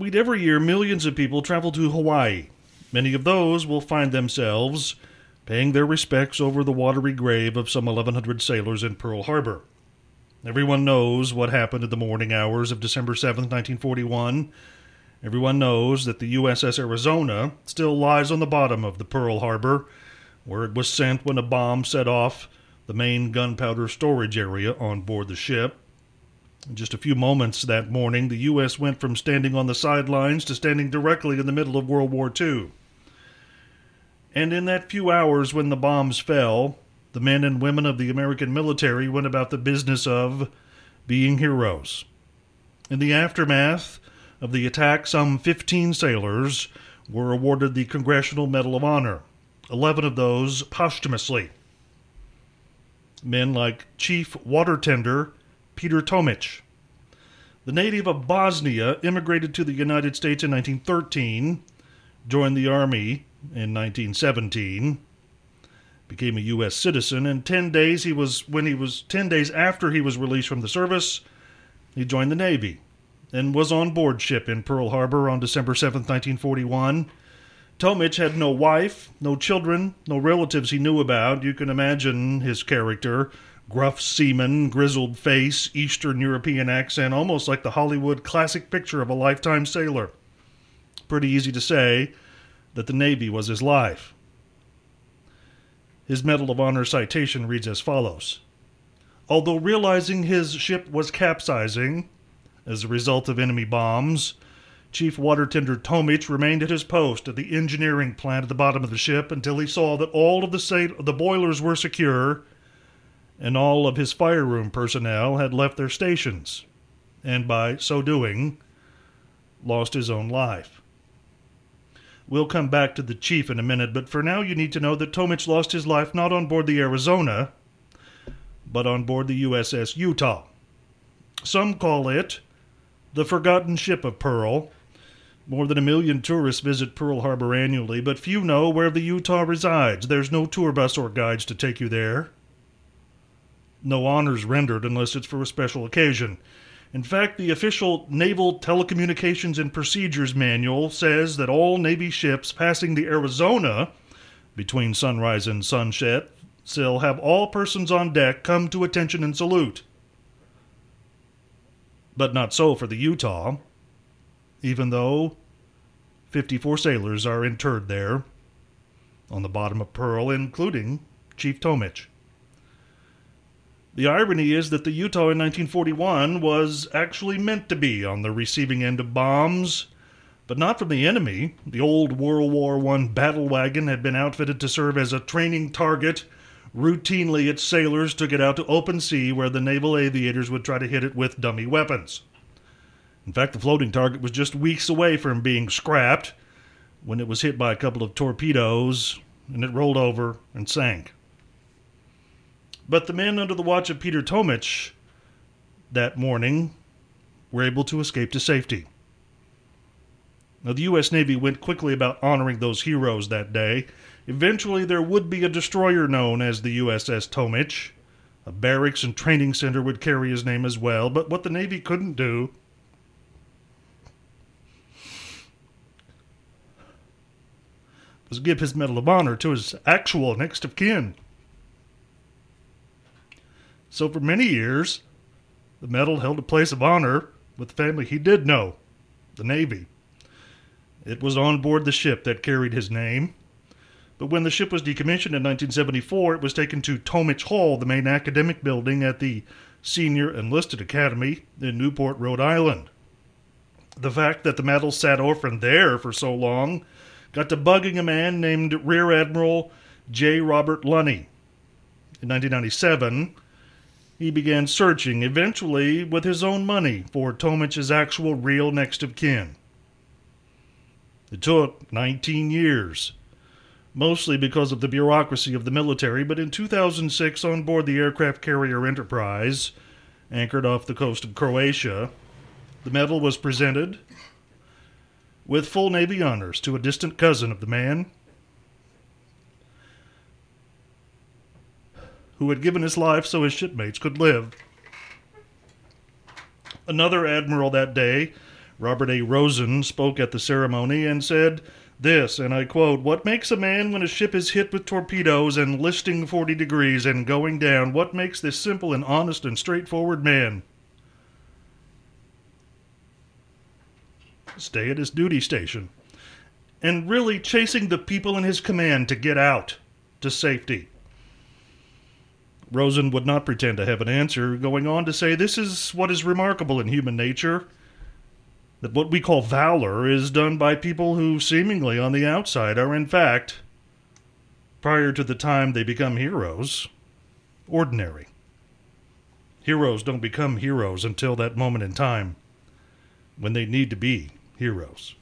We'd every year millions of people travel to Hawaii. Many of those will find themselves paying their respects over the watery grave of some 1,100 sailors in Pearl Harbor. Everyone knows what happened in the morning hours of December 7, 1941. Everyone knows that the USS Arizona still lies on the bottom of the Pearl Harbor, where it was sent when a bomb set off the main gunpowder storage area on board the ship. In just a few moments that morning, the U.S. went from standing on the sidelines to standing directly in the middle of World War II. And in that few hours when the bombs fell, the men and women of the American military went about the business of being heroes. In the aftermath of the attack, some 15 sailors were awarded the Congressional Medal of Honor, 11 of those posthumously. Men like Chief Water Tender Peter Tomich. The native of Bosnia immigrated to the United States in 1913, joined the Army in 1917 became a U.S. citizen. In ten days, he was when he was ten days after he was released from the service, he joined the Navy and was on board ship in Pearl Harbor on December 7, 1941. Tomich had no wife, no children, no relatives he knew about. You can imagine his character gruff seaman, grizzled face, Eastern European accent, almost like the Hollywood classic picture of a lifetime sailor. Pretty easy to say that the Navy was his life. His Medal of Honor citation reads as follows Although realizing his ship was capsizing as a result of enemy bombs, Chief Water Tender Tomich remained at his post at the engineering plant at the bottom of the ship until he saw that all of the, sa- the boilers were secure and all of his fire room personnel had left their stations, and by so doing, lost his own life. We'll come back to the chief in a minute, but for now you need to know that Tomich lost his life not on board the Arizona, but on board the USS Utah. Some call it the Forgotten Ship of Pearl. More than a million tourists visit Pearl Harbor annually, but few know where the Utah resides. There's no tour bus or guides to take you there. No honors rendered unless it's for a special occasion. In fact, the official Naval Telecommunications and Procedures Manual says that all Navy ships passing the Arizona between sunrise and sunset shall have all persons on deck come to attention and salute. But not so for the Utah, even though 54 sailors are interred there on the bottom of Pearl, including Chief Tomich. The irony is that the Utah in 1941 was actually meant to be on the receiving end of bombs, but not from the enemy. The old World War I battle wagon had been outfitted to serve as a training target. Routinely, its sailors took it out to open sea where the naval aviators would try to hit it with dummy weapons. In fact, the floating target was just weeks away from being scrapped when it was hit by a couple of torpedoes and it rolled over and sank. But the men under the watch of Peter Tomich that morning were able to escape to safety. Now, the U.S. Navy went quickly about honoring those heroes that day. Eventually, there would be a destroyer known as the USS Tomich. A barracks and training center would carry his name as well, but what the Navy couldn't do was give his Medal of Honor to his actual next of kin. So for many years, the medal held a place of honor with the family he did know, the Navy. It was on board the ship that carried his name. But when the ship was decommissioned in 1974, it was taken to Tomich Hall, the main academic building at the Senior Enlisted Academy in Newport, Rhode Island. The fact that the medal sat orphaned there for so long got to bugging a man named Rear Admiral J. Robert Lunney. In 1997, he began searching, eventually with his own money, for Tomich's actual real next of kin. It took 19 years, mostly because of the bureaucracy of the military, but in 2006, on board the aircraft carrier Enterprise, anchored off the coast of Croatia, the medal was presented with full Navy honors to a distant cousin of the man who had given his life so his shipmates could live. Another admiral that day, Robert A. Rosen spoke at the ceremony and said this, and I quote, What makes a man when a ship is hit with torpedoes and listing 40 degrees and going down? What makes this simple and honest and straightforward man? Stay at his duty station. And really chasing the people in his command to get out to safety. Rosen would not pretend to have an answer, going on to say this is what is remarkable in human nature that what we call valor is done by people who, seemingly on the outside, are in fact, prior to the time they become heroes, ordinary. Heroes don't become heroes until that moment in time when they need to be heroes.